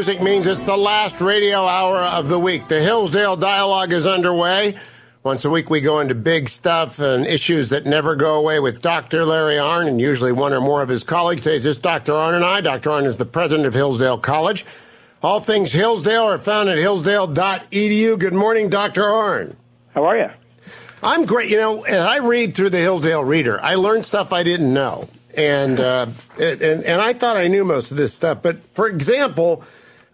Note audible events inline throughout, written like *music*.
music means it's the last radio hour of the week. The Hillsdale Dialogue is underway. Once a week, we go into big stuff and issues that never go away with Dr. Larry Arnn and usually one or more of his colleagues. Today, it's Dr. Arnn and I. Dr. Arnn is the president of Hillsdale College. All things Hillsdale are found at hillsdale.edu. Good morning, Dr. Arnn. How are you? I'm great. You know, as I read through the Hillsdale Reader, I learned stuff I didn't know. And, uh, and, and I thought I knew most of this stuff. But for example,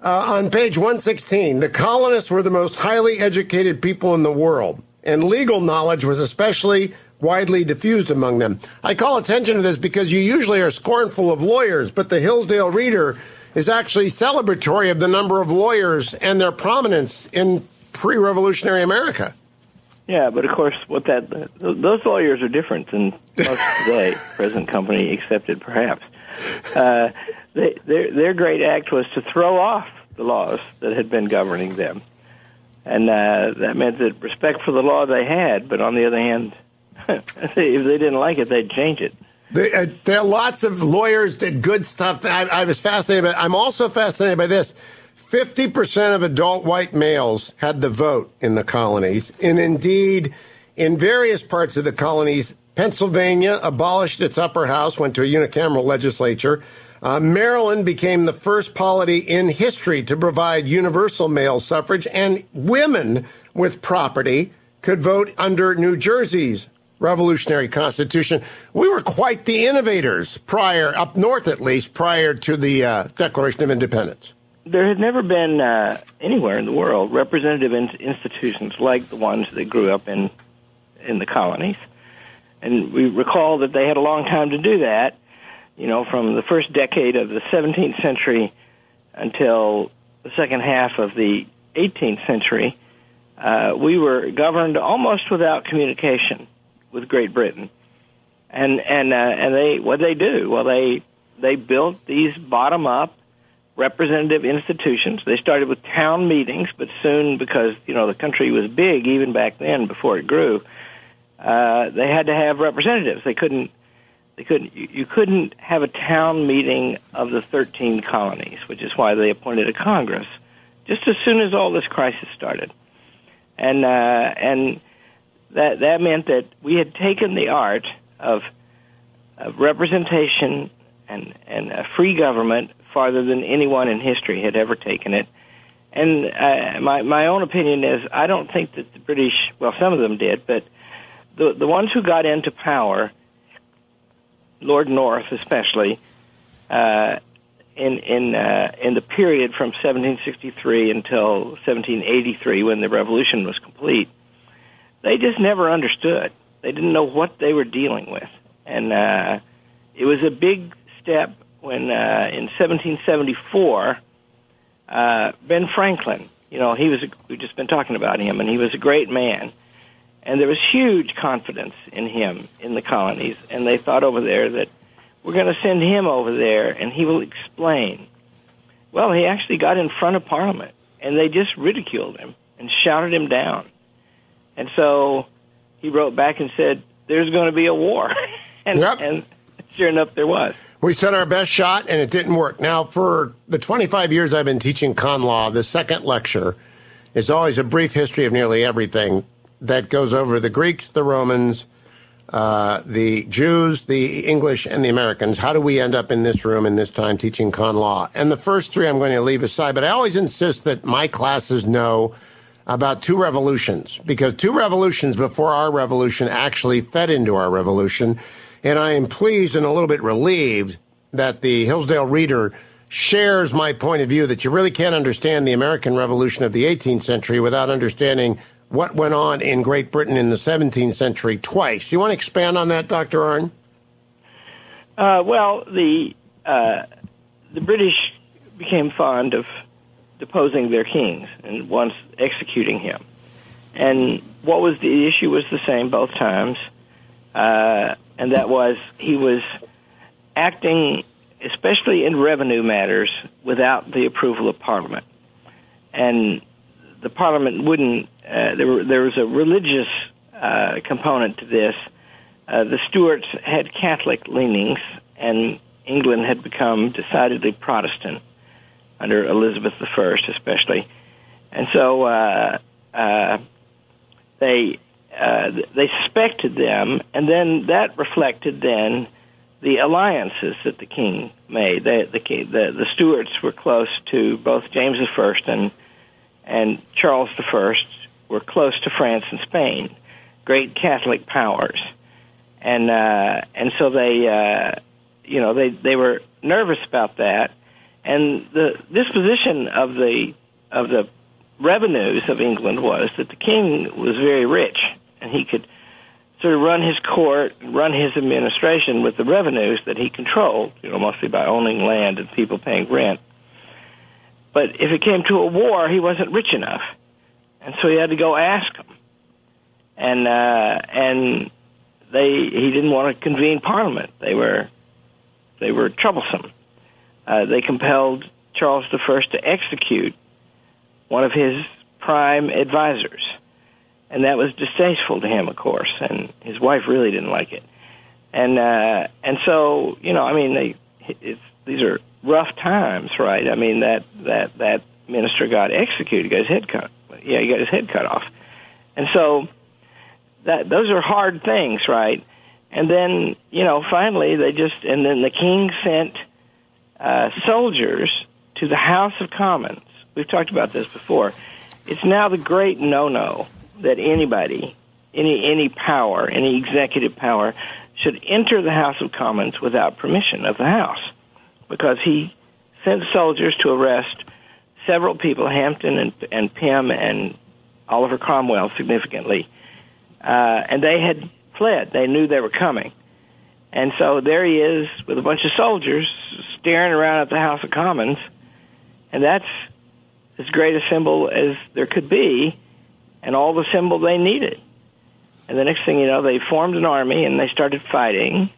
uh, on page 116, the colonists were the most highly educated people in the world and legal knowledge was especially widely diffused among them. I call attention to this because you usually are scornful of lawyers, but the Hillsdale Reader is actually celebratory of the number of lawyers and their prominence in pre-revolutionary America. Yeah, but of course, what that those lawyers are different than most *laughs* today, present company excepted, perhaps. Uh, they, their their great act was to throw off the laws that had been governing them and uh, that meant that respect for the law they had, but on the other hand, *laughs* if they didn't like it, they'd change it. uh, there are lots of lawyers did good stuff. I, I was fascinated, but I'm also fascinated by this. 50% of adult white males had the vote in the colonies. And indeed, in various parts of the colonies, Pennsylvania abolished its upper house, went to a unicameral legislature. Uh, Maryland became the first polity in history to provide universal male suffrage, and women with property could vote under New Jersey's revolutionary constitution. We were quite the innovators prior, up north at least, prior to the uh, Declaration of Independence. There had never been uh, anywhere in the world representative in- institutions like the ones that grew up in in the colonies, and we recall that they had a long time to do that you know, from the first decade of the 17th century until the second half of the 18th century, uh, we were governed almost without communication with Great Britain. And and uh, and they what they do? Well, they they built these bottom up representative institutions. They started with town meetings, but soon, because you know the country was big even back then, before it grew, uh, they had to have representatives. They couldn't they couldn't you couldn't have a town meeting of the 13 colonies, which is why they appointed a congress just as soon as all this crisis started. And uh, and that that meant that we had taken the art of, of representation and and a free government farther than anyone in history had ever taken it. And uh, my my own opinion is I don't think that the British, well, some of them did, but the the ones who got into power Lord North, especially, uh, in in uh, in the period from 1763 until 1783, when the revolution was complete, they just never understood. They didn't know what they were dealing with, and uh, it was a big step when uh, in 1774, uh, Ben Franklin. You know, he was a, we've just been talking about him, and he was a great man and there was huge confidence in him in the colonies, and they thought over there that we're going to send him over there and he will explain. Well, he actually got in front of Parliament, and they just ridiculed him and shouted him down. And so he wrote back and said, There's going to be a war. *laughs* and, yep. and sure enough, there was. We sent our best shot, and it didn't work. Now, for the 25 years I've been teaching con law, the second lecture is always a brief history of nearly everything that goes over the Greeks, the Romans, uh, the Jews, the English, and the Americans. How do we end up in this room in this time teaching con law? And the first three I'm going to leave aside, but I always insist that my classes know about two revolutions because two revolutions before our revolution actually fed into our revolution. And I am pleased and a little bit relieved that the Hillsdale Reader shares my point of view that you really can't understand the American Revolution of the 18th century without understanding what went on in Great Britain in the 17th century twice. Do you want to expand on that, Dr. Arnn? Uh, well, the uh, the British became fond of deposing their kings and once executing him. And what was the issue was the same both times, uh, and that was he was acting, especially in revenue matters, without the approval of Parliament. And the Parliament wouldn't uh, there, were, there was a religious uh, component to this. Uh, the Stuarts had Catholic leanings, and England had become decidedly Protestant. under Elizabeth I, especially. And so uh, uh, they uh, they suspected them, and then that reflected then the alliances that the king made. The the the, the Stuarts were close to both James I and and Charles I were close to France and Spain, great Catholic powers, and uh, and so they uh, you know they they were nervous about that, and the disposition of the of the revenues of England was that the king was very rich and he could sort of run his court, run his administration with the revenues that he controlled, you know, mostly by owning land and people paying rent. But if it came to a war, he wasn't rich enough, and so he had to go ask them. And uh, and they he didn't want to convene parliament. They were they were troublesome. Uh, they compelled Charles I to execute one of his prime advisors, and that was distasteful to him, of course. And his wife really didn't like it. And uh, and so you know, I mean, they it's, these are rough times, right? I mean that that that minister got executed, got his head cut. Yeah, he got his head cut off, and so that those are hard things, right? And then you know, finally they just and then the king sent uh, soldiers to the House of Commons. We've talked about this before. It's now the great no-no that anybody, any any power, any executive power, should enter the House of Commons without permission of the House because he sent soldiers to arrest several people, Hampden and, and Pym and Oliver Cromwell significantly, uh, and they had fled. They knew they were coming. And so there he is with a bunch of soldiers staring around at the House of Commons, and that's as great a symbol as there could be, and all the symbol they needed. And the next thing you know, they formed an army and they started fighting,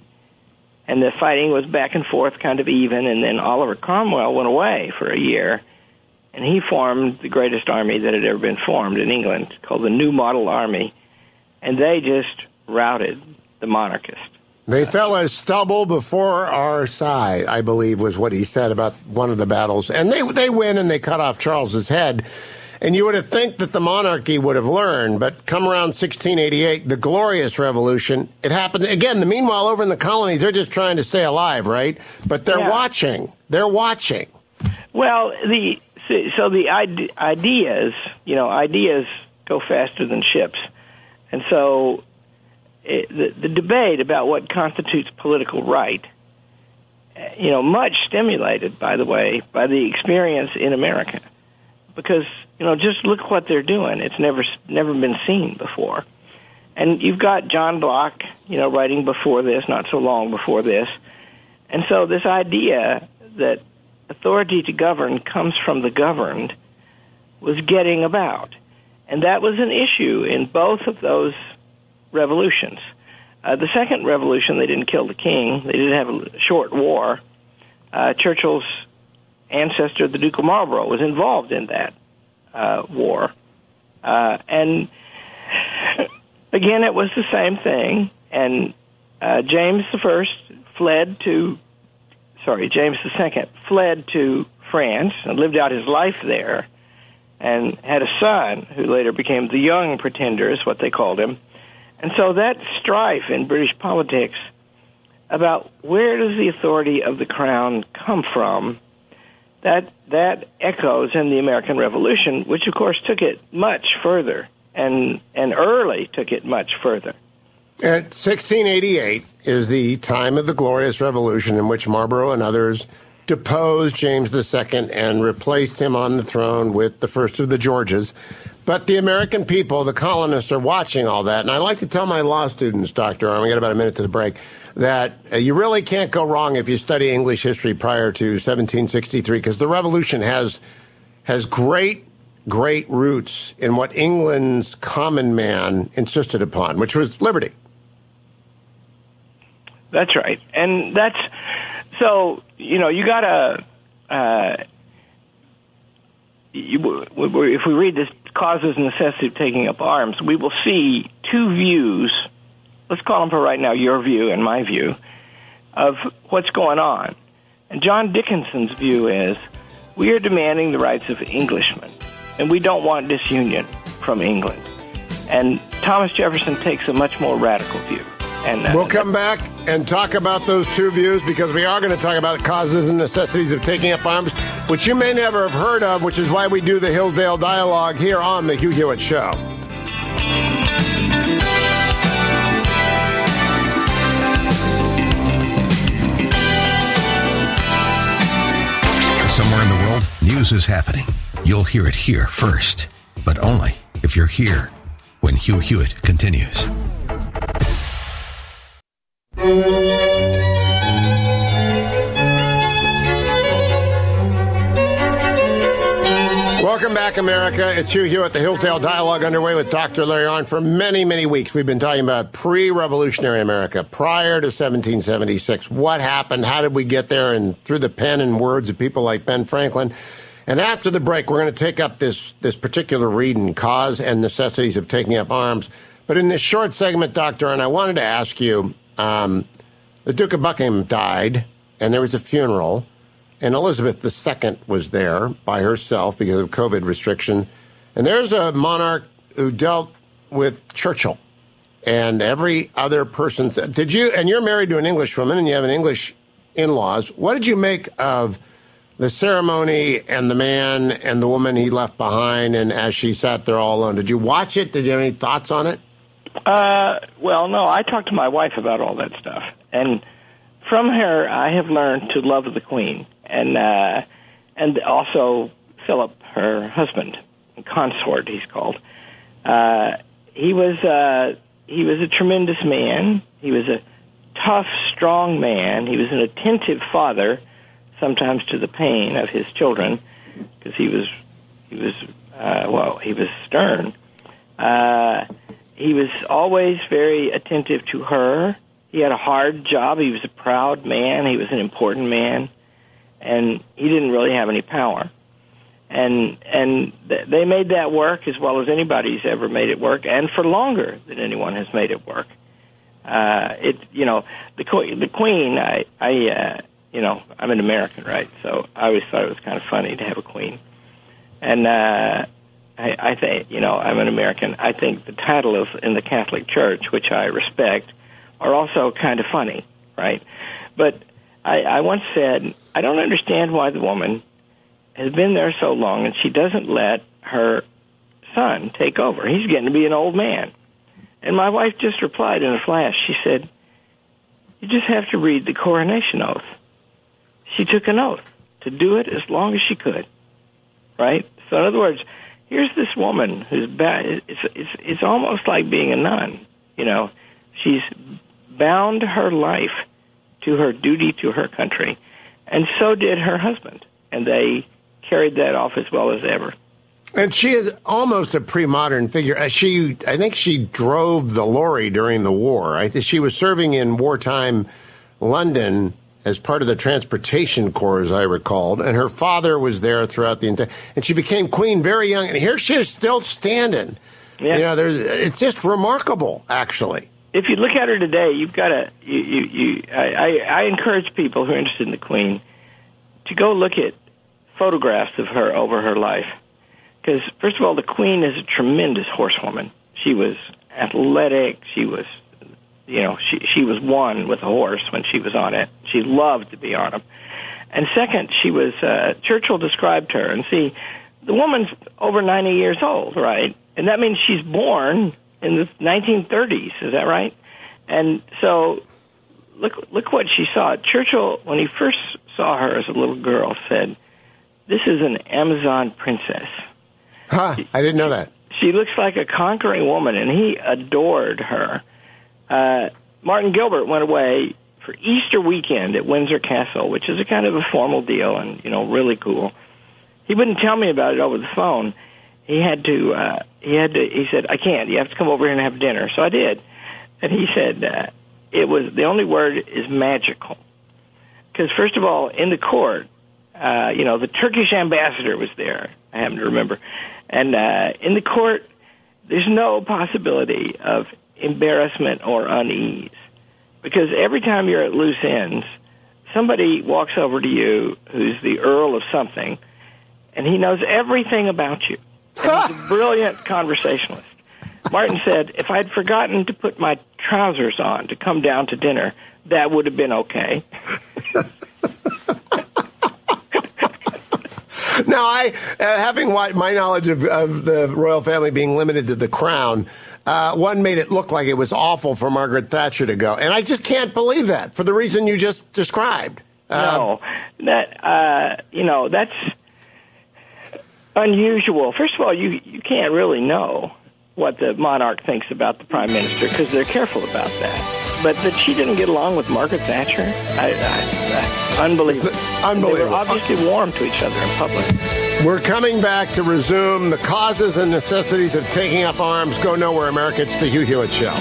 and the fighting was back and forth, kind of even. And then Oliver Cromwell went away for a year, and he formed the greatest army that had ever been formed in England, called the New Model Army, and they just routed the monarchists. They fell as stubble before our side, I believe, was what he said about one of the battles. And they they win and they cut off Charles's head. And you would have think that the monarchy would have learned, but come around 1688, the glorious revolution, it happened again. The meanwhile, over in the colonies, they're just trying to stay alive, right? But they're yeah. watching. They're watching. Well, the so the ideas, you know, ideas go faster than ships, and so it, the, the debate about what constitutes political right, eh, you know, much stimulated, by the way, by the experience in America, because you know, just look what they're doing. It's never never been seen before. And you've got John Locke, you know, writing before this, not so long before this. And so this idea that authority to govern comes from the governed was getting about. And that was an issue in both of those revolutions. Uh, the second revolution, they didn't kill the king. They did have a short war. Uh, Churchill's ancestor, the Duke of Marlborough, was involved in that uh, war. Uh, and *laughs* again, it was the same thing. And uh, James First fled to, sorry, James Second fled to France and lived out his life there, and had a son who later became the Young Pretender, is what they called him. And so that strife in British politics about where does the authority of the crown come from that that echoes in the American Revolution, which of course took it much further and and early took it much further. At 1688 is the time of the Glorious Revolution in which Marlborough and others deposed James II and replaced him on the throne with the first of the Georges. But the American people, the colonists, are watching all that. And I like to tell my law students, Dr. Arnn, we got about a minute to the break, that uh, you really can't go wrong if you study English history prior to 1763 because the revolution has has great great roots in what England's common man insisted upon, which was liberty. That's right. And that's so, you know, you got to uh, you, if we read this causes necessity of taking up arms, we will see two views let's call them for right now your view and my view of what's going on. And John Dickinson's view is We are demanding the rights of Englishmen, and we don't want disunion from England. And Thomas Jefferson takes a much more radical view. And uh, we'll come back and talk about those two views because we are going to talk about causes and necessities of taking up arms, which you may never have heard of, which is why we do the Hillsdale Dialogue here on the Hugh Hewitt Show. Somewhere in the world, news is happening. You'll hear it here first, but only if you're here when Hugh Hewitt continues. America. It's Hugh Hewitt, the Hillsdale Dialogue underway with Dr. Larry Arnn. For many, many weeks, we've been talking about pre revolutionary America, prior to 1776. What happened? How did we get there? And through the pen and words of people like Ben Franklin. And after the break, we're going to take up this, this particular reading, Cause and Necessities of Taking Up Arms. But in this short segment, Doctor, and I wanted to ask you um, the Duke of Buckingham died, and there was a funeral, and Elizabeth II was there by herself because of COVID restriction. And there's a monarch who dealt with Churchill and every other person. Did you? And you're married to an English woman, and you have an English in-laws. What did you make of the ceremony and the man and the woman he left behind, and as she sat there all alone? Did you watch it? Did you have any thoughts on it? Uh, well, no, I talked to my wife about all that stuff, and from her, I have learned to love the Queen, and uh, and also Philip, her husband, consort, he's called. Uh, he was uh, he was a tremendous man. He was a tough, strong man. He was an attentive father, sometimes to the pain of his children, because he was he was uh, well, he was stern. Uh, he was always very attentive to her. He had a hard job. He was a proud man. He was an important man, and he didn't really have any power. And and th- they made that work as well as anybody's ever made it work, and for longer than anyone has made it work. Uh, it you know the queen the queen I I uh, you know I'm an American right, so I always thought it was kind of funny to have a queen, and uh, I, I think, you know, I'm an American. I think the title of in the Catholic Church, which I respect, are also kind of funny, right? But I, I once said, I don't understand why the woman has been there so long and she doesn't let her son take over. He's getting to be an old man. And my wife just replied in a flash. She said, You just have to read the coronation oath. She took an oath to do it as long as she could, right? So, in other words, here's this woman who's bad. It's, it's it's almost like being a nun. You know, she's bound her life to her duty to her country, and so did her husband, and they carried that off as well as ever. And she is almost a pre-modern figure. Uh, she, I think, she drove the lorry during the war. I think she was serving in wartime London as part of the transportation corps, as I recalled. And her father was there throughout the entire. And she became queen very young. And here she is still standing. Yeah. You know, there's, it's just remarkable, actually. If you look at her today, you've got to. You, you, you, I, I encourage people who are interested in the queen to go look at photographs of her over her life. Because, first of all, the queen is a tremendous horsewoman. She was athletic. She was you know, she she was one with a horse when she was on it. She loved to be on him. And second, she was uh, Churchill described her, and see, the woman's over ninety years old, right? And that means she's born in the 1930s. Is that right? And so, look look what she saw. Churchill, when he first saw her as a little girl, said, "This is an Amazon princess." Huh? I didn't know that. She looks like a conquering woman, and he adored her. Uh, Martin Gilbert went away for Easter weekend at Windsor Castle, which is a kind of a formal deal and you know really cool. He wouldn't tell me about it over the phone. He had to. Uh, he had to. He said, "I can't. You have to come over here and have dinner." So I did, and he said uh, it was the only word is magical. Because first of all, in the court, uh, you know, the Turkish ambassador was there. I happen to remember, and uh, in the court, there's no possibility of embarrassment or unease. Because every time you're at loose ends, somebody walks over to you who's the Earl of something, and he knows everything about you. And he's a brilliant conversationalist. Martin said, if I'd forgotten to put my trousers on to come down to dinner, that would have been okay. now, I, uh, having my knowledge of, of, the royal family being limited to the crown, uh, one made it look like it was awful for Margaret Thatcher to go, and I just can't believe that for the reason you just described. Uh, no, that uh, you know that's unusual. First of all, you you can't really know what the monarch thinks about the prime minister because they're careful about that. But that she didn't get along with Margaret Thatcher, I, I, I, unbelievable. Unbelievable. They were obviously warm to each other in public. We're coming back to resume the causes and necessities of taking up arms. Go nowhere, America. It's the Hugh Hewitt Show.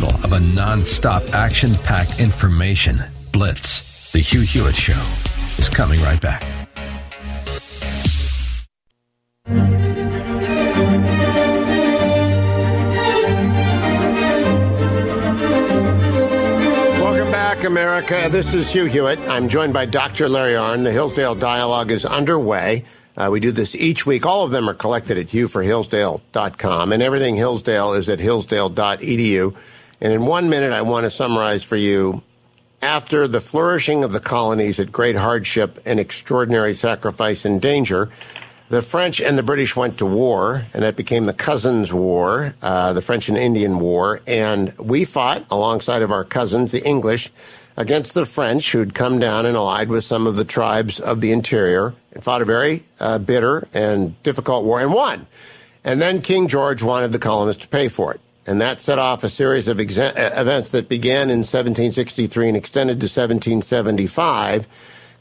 Middle of a non-stop action-packed information blitz. The Hugh Hewitt Show is coming right back. Welcome back, America. This is Hugh Hewitt. I'm joined by Dr. Larry Arnn. The Hillsdale Dialogue is underway. Uh, we do this each week. All of them are collected at hughforhillsdale.com, and everything Hillsdale is at hillsdale.edu. And in one minute, I want to summarize for you after the flourishing of the colonies at great hardship and extraordinary sacrifice and danger, the French and the British went to war, and that became the Cousins War, uh, the French and Indian War. And we fought alongside of our cousins, the English, against the French, who'd come down and allied with some of the tribes of the interior and fought a very uh, bitter and difficult war and won. And then King George wanted the colonists to pay for it. And that set off a series of exa- uh, events that began in 1763 and extended to 1775,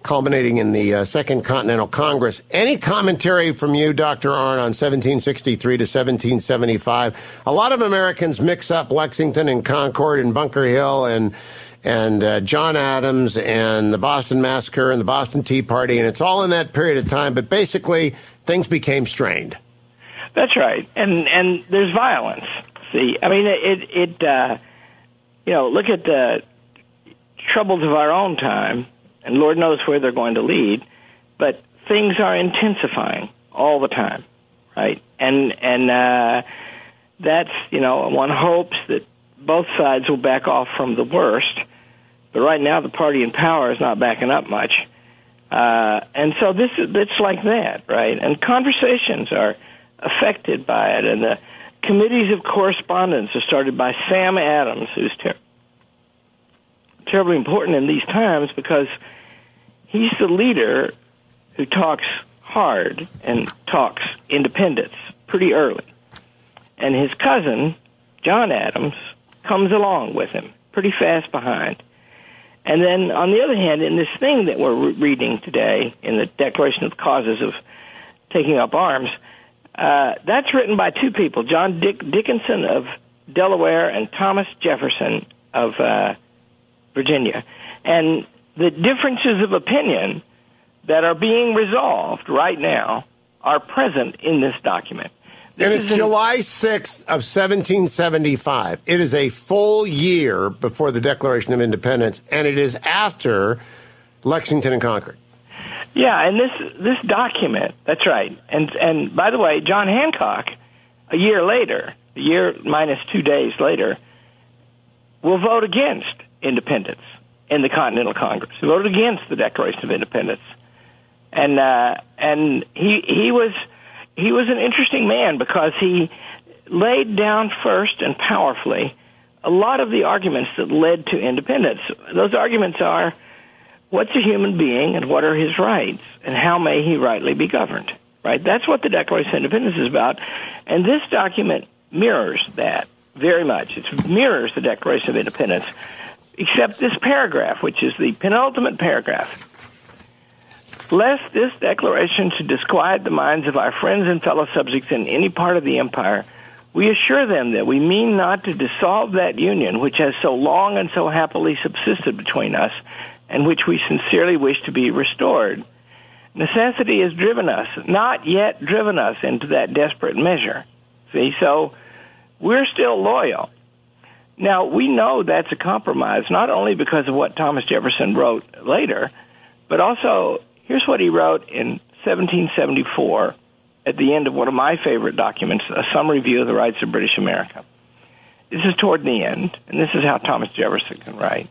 culminating in the uh, Second Continental Congress. Any commentary from you, Dr. Arnn, on 1763 to 1775? A lot of Americans mix up Lexington and Concord and Bunker Hill and and uh, John Adams and the Boston Massacre and the Boston Tea Party, and it's all in that period of time. But basically, things became strained. That's right, and and there's violence see. I mean, it it uh, you know, look at the troubles of our own time, and Lord knows where they're going to lead. But things are intensifying all the time, right? And and uh, that's you know, one hopes that both sides will back off from the worst. But right now, the party in power is not backing up much. Uh, and so this it's like that, right? And conversations are affected by it, and the committees of correspondence are started by Sam Adams, who's ter- terribly important in these times because he's the leader who talks hard and talks independence pretty early. And his cousin, John Adams, comes along with him pretty fast behind. And then, on the other hand, in this thing that we're reading today, in the Declaration of Causes of Taking Up Arms, uh, that's written by two people, John Dick- Dickinson of Delaware and Thomas Jefferson of uh, Virginia. And the differences of opinion that are being resolved right now are present in this document. This and it's July 6th of 1775. It is a full year before the Declaration of Independence, and it is after Lexington and Concord. Yeah, and this this document, that's right. And and by the way, John Hancock, a year later, a year minus two days later, will vote against independence in the Continental Congress. He voted against the Declaration of Independence, and uh, and he he was he was an interesting man because he laid down first and powerfully a lot of the arguments that led to independence. Those arguments are what's a human being and what are his rights and how may he rightly be governed right? That's what the declaration of independence is about. And this document mirrors that very much. It mirrors the declaration of independence except this paragraph which is the penultimate paragraph. Lest this declaration should disquiet the minds of our friends and fellow subjects in any part of the empire we assure them that we mean not to dissolve that union which has so long and so happily subsisted between us and which we sincerely wish to be restored. Necessity has driven us, not yet driven us into that desperate measure. See, so we're still loyal. Now, we know that's a compromise, not only because of what Thomas Jefferson wrote later, but also, here's what he wrote in 1774 at the end of one of my favorite documents, a summary view of the rights of British America. This is toward the end, and this is how Thomas Jefferson can write.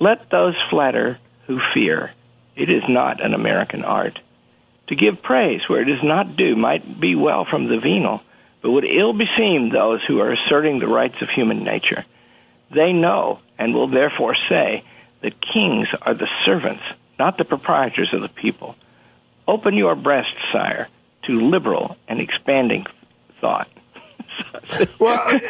Let those flatter who fear. It is not an American art. To give praise where it is not due might be well from the venal, but would ill beseem those who are asserting the rights of human nature. They know, and will therefore say, that kings are the servants, not the proprietors of the people. Open your breast, sire, to liberal and expanding thought. *laughs* well,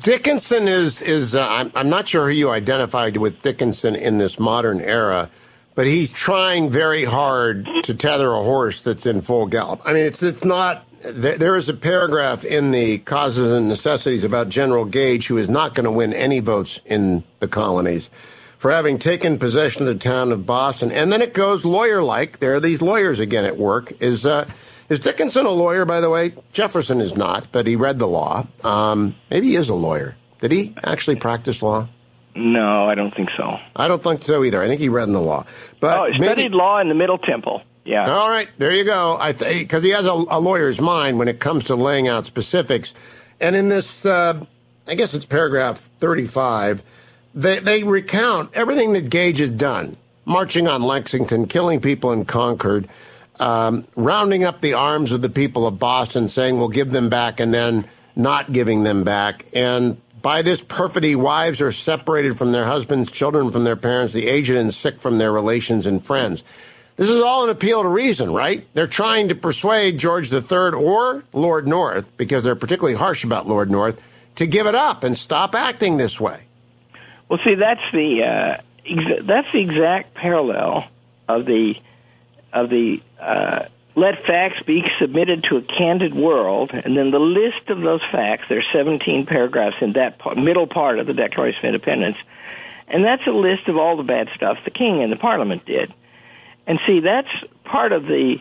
Dickinson is is uh, I'm, I'm not sure who you identified with Dickinson in this modern era, but he's trying very hard to tether a horse that's in full gallop. I mean, it's it's not. There is a paragraph in the Causes and Necessities about General Gage, who is not going to win any votes in the colonies for having taken possession of the town of Boston. And then it goes lawyer like. There are these lawyers again at work. Is uh, is Dickinson a lawyer, by the way? Jefferson is not, but he read the law. Um, maybe he is a lawyer. Did he actually practice law? No, I don't think so. I don't think so either. I think he read in the law. But oh, he maybe, studied law in the Middle Temple. Yeah. All right, there you go. I because he has a, a, lawyer's mind when it comes to laying out specifics. And in this, uh, I guess it's paragraph thirty-five. They they recount everything that Gage has done: marching on Lexington, killing people in Concord um, rounding up the arms of the people of Boston, saying we'll give them back, and then not giving them back. And by this perfidy, wives are separated from their husbands, children from their parents, the aged and sick from their relations and friends. This is all an appeal to reason, right? They're trying to persuade George III or Lord North, because they're particularly harsh about Lord North, to give it up and stop acting this way. Well, see, that's the uh, exa- that's the exact parallel of the of the uh, let facts be submitted to a candid world, and then the list of those facts. there are 17 paragraphs in that part, middle part of the Declaration of Independence, and that's a list of all the bad stuff the King and the Parliament did. And see, that's part of the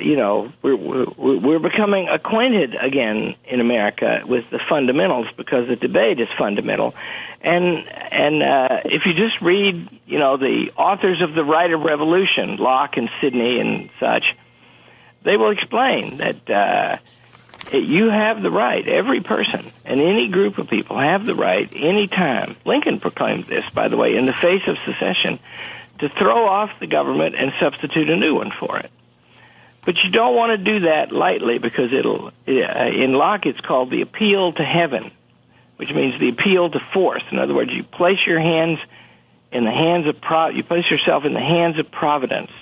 you know, we're, we're, we're becoming acquainted again in America with the fundamentals because the debate is fundamental. And, and, uh, if you just read, you know, the authors of the Right of Revolution, Locke and Sidney and such, they will explain that, uh, you have the right, every person and any group of people have the right any time. Lincoln proclaimed this, by the way, in the face of secession, to throw off the government and substitute a new one for it. But you don't want to do that lightly because it'll, in Locke, it's called the appeal to heaven, which means the appeal to force. In other words, you place your hands in the hands of, you place yourself in the hands of providence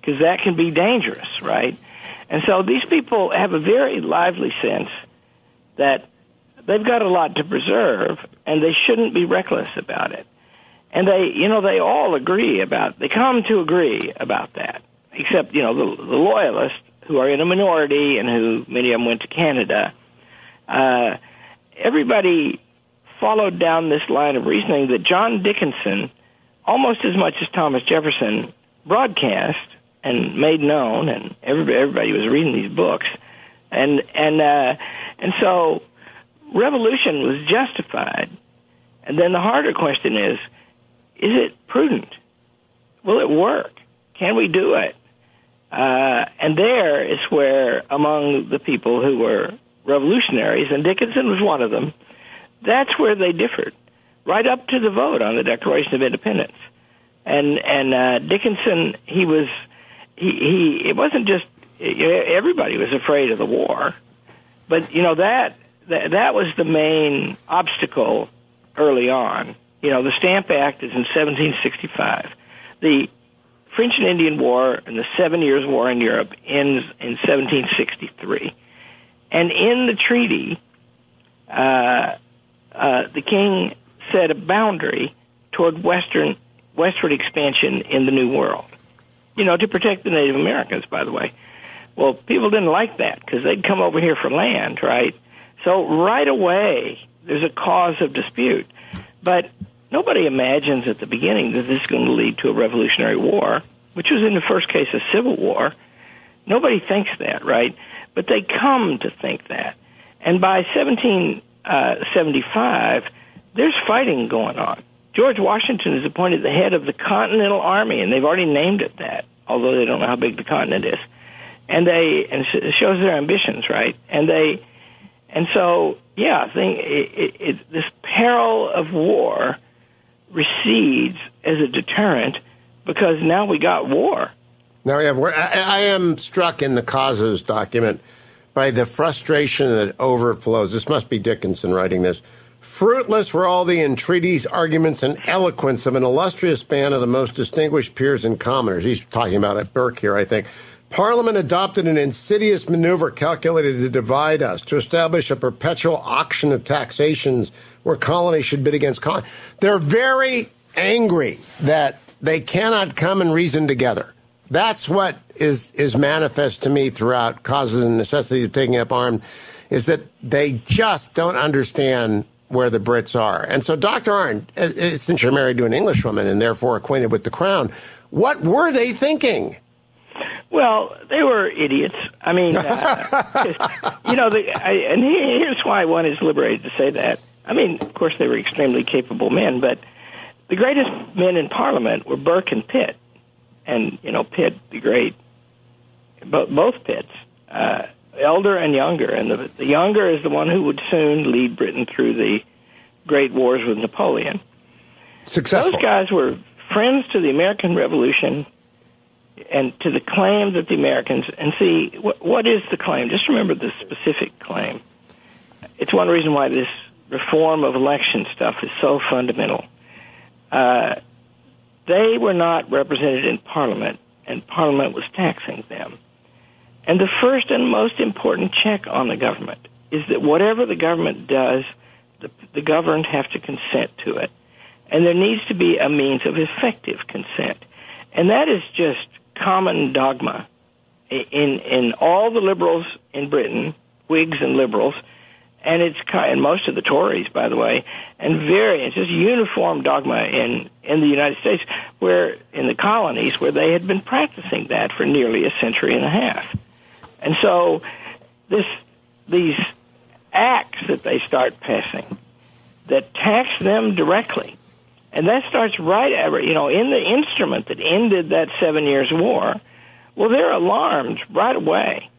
because that can be dangerous, right? And so these people have a very lively sense that they've got a lot to preserve and they shouldn't be reckless about it. And they, you know, they all agree about, they come to agree about that except you know the, the loyalists who are in a minority and who many of them went to Canada. Uh, everybody followed down this line of reasoning that John Dickinson, almost as much as Thomas Jefferson, broadcast and made known, and everybody, everybody was reading these books, and and uh, and so revolution was justified. And then the harder question is, is it prudent? Will it work? Can we do it? Uh, and there is where, among the people who were revolutionaries, and Dickinson was one of them, that's where they differed, right up to the vote on the Declaration of Independence. And and uh, Dickinson, he was, he, he it wasn't just everybody was afraid of the war, but you know that that, that was the main obstacle early on. You know, the Stamp Act is in 1765. The French and Indian War and the Seven Years' War in Europe ends in 1763. And in the treaty, uh, uh, the king set a boundary toward western westward expansion in the New World. You know, to protect the Native Americans, by the way. Well, people didn't like that because they'd come over here for land, right? So right away, there's a cause of dispute. But nobody imagines at the beginning that this is going to lead to a revolutionary war. Which was in the first case a civil war. Nobody thinks that, right? But they come to think that. And by 1775, uh, there's fighting going on. George Washington is appointed the head of the Continental Army, and they've already named it that, although they don't know how big the continent is. And they and it shows their ambitions, right? And they and so yeah, I think it, it, it, this peril of war recedes as a deterrent because now we got war. Now we have. I, I am struck in the causes document by the frustration that overflows. This must be Dickinson writing this. Fruitless were all the entreaties, arguments, and eloquence of an illustrious band of the most distinguished peers and commoners. He's talking about at Burke here, I think. Parliament adopted an insidious maneuver calculated to divide us, to establish a perpetual auction of taxations where colonies should bid against colonies. They're very angry that they cannot come and reason together. That's what is, is manifest to me throughout causes and necessity of taking up arms, is that they just don't understand where the Brits are. And so, Dr. Arnn, uh, uh, since you're married to an Englishwoman and therefore acquainted with the crown, what were they thinking? Well, they were idiots. I mean, uh, *laughs* you know, the, I, and here's why one is liberated to say that. I mean, of course, they were extremely capable men, but the greatest men in Parliament were Burke and Pitt, and you know, Pitt the great, both, both Pitts, uh, elder and younger, and the, the younger is the one who would soon lead Britain through the great wars with Napoleon. Successful. Those guys were friends to the American Revolution and to the claim that the Americans and see what, what is the claim. Just remember the specific claim. It's one reason why this reform of election stuff is so fundamental. Uh, they were not represented in Parliament, and Parliament was taxing them. And the first and most important check on the government is that whatever the government does, the, the governed have to consent to it. And there needs to be a means of effective consent. And that is just common dogma in in all the liberals in Britain, Whigs and liberals, and it's and most of the Tories, by the way, and very it's just uniform dogma in in the United States, where in the colonies where they had been practicing that for nearly a century and a half, and so this these acts that they start passing that tax them directly and that starts right ever, you know, in the instrument that ended that seven years war. Well, they're alarmed right away.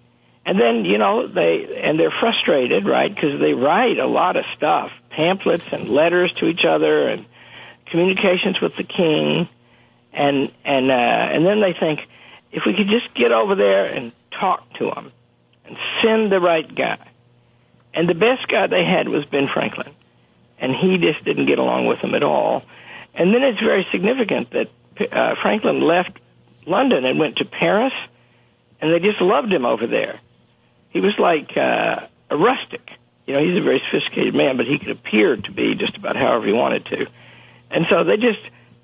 And then, you know, they, and they're frustrated, right? Because they write a lot of stuff, pamphlets and letters to each other and communications with the king. And, and, uh, and then they think, if we could just get over there and talk to him and send the right guy. And the best guy they had was Ben Franklin. And he just didn't get along with them at all. And then it's very significant that uh, Franklin left London and went to Paris, and they just loved him over there. He was like uh, a rustic. You know, he's a very sophisticated man, but he could appear to be just about however he wanted to. And so they just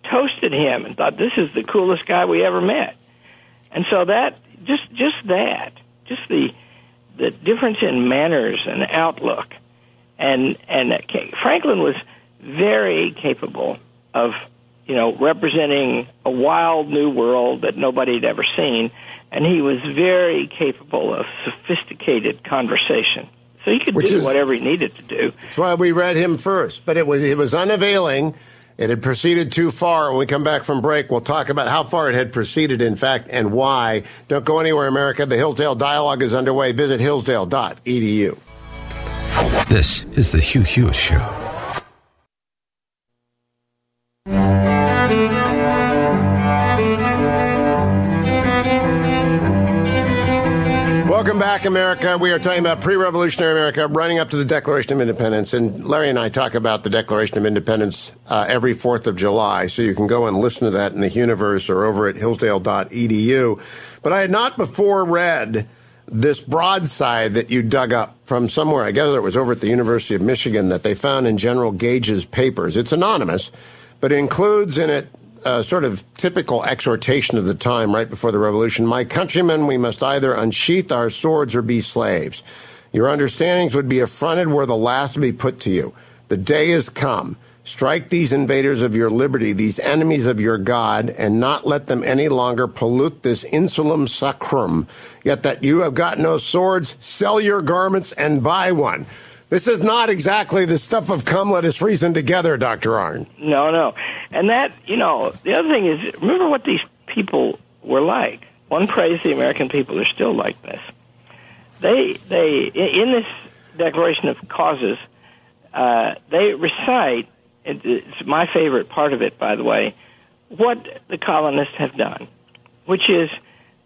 toasted him and thought this is the coolest guy we ever met. And so that just just that, just the the difference in manners and outlook, and and Franklin was very capable of you know representing a wild new world that nobody had ever seen, and he was very capable of sophisticated conversation. So he could Which do is, whatever he needed to do. That's why we read him first, but it was it was unavailing. It had proceeded too far. When we come back from break, we'll talk about how far it had proceeded, in fact, and why. Don't go anywhere, America. The Hillsdale Dialogue is underway. Visit hillsdale.edu. This is the Hugh Hewitt Show. America. We are talking about pre revolutionary America running up to the Declaration of Independence. And Larry and I talk about the Declaration of Independence uh, every 4th of July. So you can go and listen to that in the Hughniverse or over at hillsdale.edu. But I had not before read this broadside that you dug up from somewhere. I gather it was over at the University of Michigan that they found in General Gage's papers. It's anonymous but it includes in it a sort of typical exhortation of the time right before the revolution. My countrymen, we must either unsheath our swords or be slaves. Your understandings would be affronted were the last to be put to you. The day is come. Strike these invaders of your liberty, these enemies of your God, and not let them any longer pollute this insulum sacrum. Yet that you have got no swords, sell your garments and buy one. This is not exactly the stuff of come let us reason together, Dr. Arnn. No, no. And that, you know, the other thing is, remember what these people were like. One praise the American people are still like this. They, they, in this Declaration of Causes, uh, they recite it's my favorite part of it, by the way, what the colonists have done, which is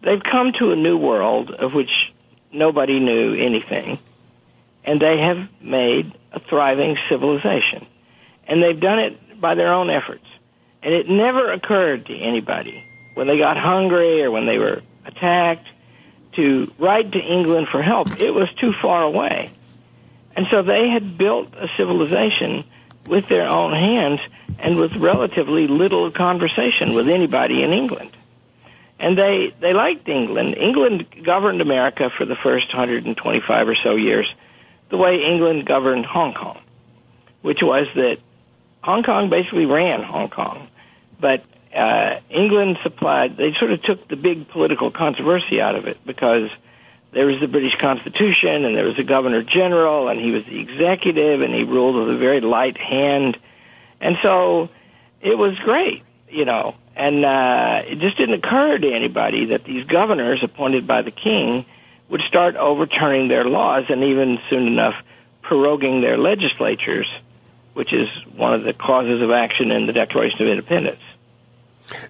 they've come to a new world of which nobody knew anything, and they have made a thriving civilization. And they've done it by their own efforts. And it never occurred to anybody when they got hungry or when they were attacked to write to England for help. It was too far away. And so they had built a civilization with their own hands and with relatively little conversation with anybody in England. And they, they liked England. England governed America for the first 125 or so years the way England governed Hong Kong, which was that Hong Kong basically ran Hong Kong. But uh, England supplied, they sort of took the big political controversy out of it because there was the British Constitution, and there was a Governor General, and he was the executive, and he ruled with a very light hand, and so it was great, you know. And uh, it just didn't occur to anybody that these governors appointed by the king would start overturning their laws, and even soon enough proroguing their legislatures, which is one of the causes of action in the Declaration of Independence.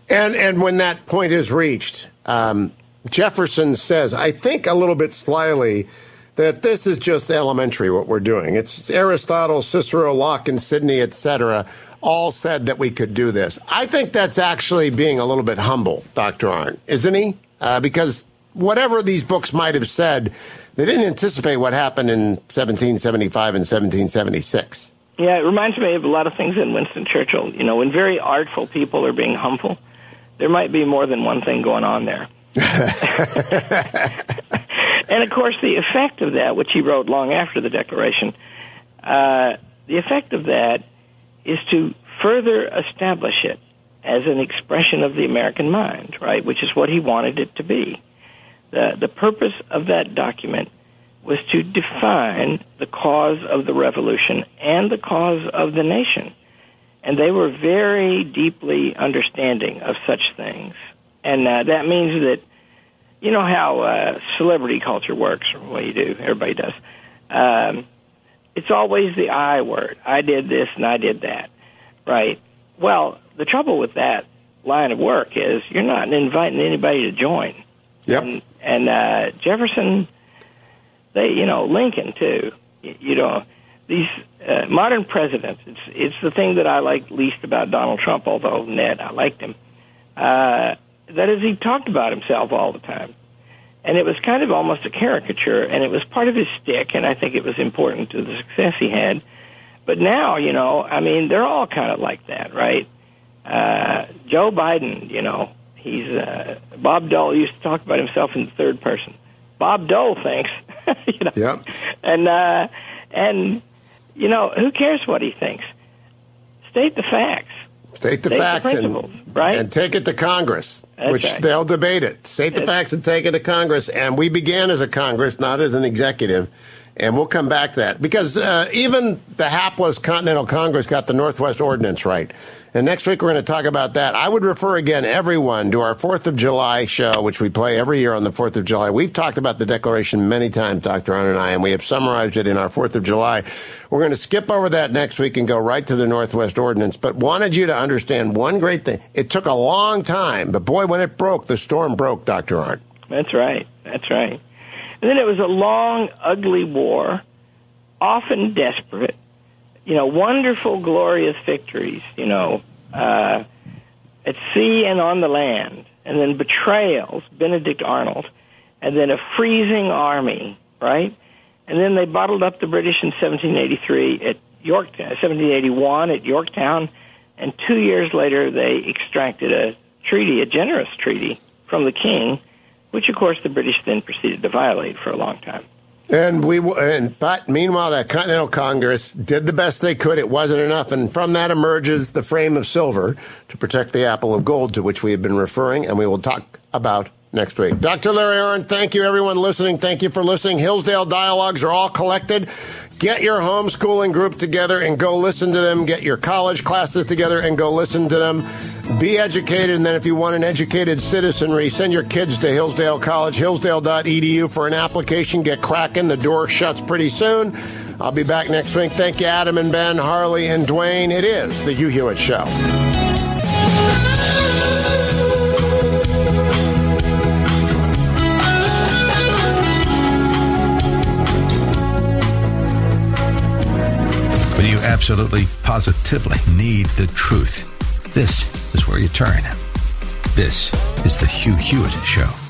And and when that point is reached, um, Jefferson says, I think a little bit slyly, that this is just elementary what we're doing. It's Aristotle, Cicero, Locke, and Sidney, etc., all said that we could do this. I think that's actually being a little bit humble, Dr. Arnn, isn't he? Uh, because whatever these books might have said, they didn't anticipate what happened in 1775 and 1776. Yeah, it reminds me of a lot of things in Winston Churchill. You know, when very artful people are being humble, there might be more than one thing going on there. *laughs* *laughs* and of course, the effect of that, which he wrote long after the Declaration, uh, the effect of that is to further establish it as an expression of the American mind, right? Which is what he wanted it to be. The, the purpose of that document was to define the cause of the revolution and the cause of the nation. And they were very deeply understanding of such things. And uh, that means that, you know how uh, celebrity culture works, or what you do, everybody does. Um, it's always the I word. I did this and I did that, right? Well, the trouble with that line of work is you're not inviting anybody to join. Yep. And, and uh, Jefferson, they, you know, Lincoln too. You, know, these uh, modern presidents. It's it's the thing that I like least about Donald Trump. Although Ned, I liked him. Uh, that is, he talked about himself all the time. And it was kind of almost a caricature, and it was part of his stick, and I think it was important to the success he had. But now, you know, I mean, they're all kind of like that, right? Uh, Joe Biden, you know, he's uh, Bob Dole used to talk about himself in the third person. Bob Dole thinks, *laughs* you know, yep. and uh, and you know, who cares what he thinks? State the facts. State the State facts the and, right? and take it to Congress, That's which right. they'll debate it. State the facts and take it to Congress. And we began as a Congress, not as an executive. And we'll come back to that because uh, even the hapless Continental Congress got the Northwest Ordinance right. And next week we're going to talk about that. I would refer again everyone to our Fourth of July show, which we play every year on the Fourth of July. We've talked about the Declaration many times, Dr. Arnn and I, and we have summarized it in our Fourth of July. We're going to skip over that next week and go right to the Northwest Ordinance. But wanted you to understand one great thing. It took a long time, but boy, when it broke, the storm broke, Dr. Arnn. That's right. That's right. And then it was a long, ugly war, often desperate. You know, wonderful, glorious victories. You know, uh, at sea and on the land, and then betrayals. Benedict Arnold, and then a freezing army. Right, and then they bottled up the British in 1783 at Yorktown, 1781 at Yorktown, and two years later they extracted a treaty, a generous treaty, from the king which of course the British then proceeded to violate for a long time. And we and but meanwhile that Continental Congress did the best they could. It wasn't enough, and from that emerges the frame of silver to protect the apple of gold to which we have been referring, and we will talk about next week. Dr. Larry Arnn, thank you everyone listening. Thank you for listening. Hillsdale Dialogues are all collected. Get your homeschooling group together and go listen to them. Get your college classes together and go listen to them. Be educated, and then if you want an educated citizenry, send your kids to Hillsdale College, hillsdale.edu for an application. Get cracking. The door shuts pretty soon. I'll be back next week. Thank you, Adam and Ben, Harley and Dwayne. It is the Hugh Hewitt Show. But you absolutely, positively need the truth, this is where you turn. This is the Hugh Hewitt Show.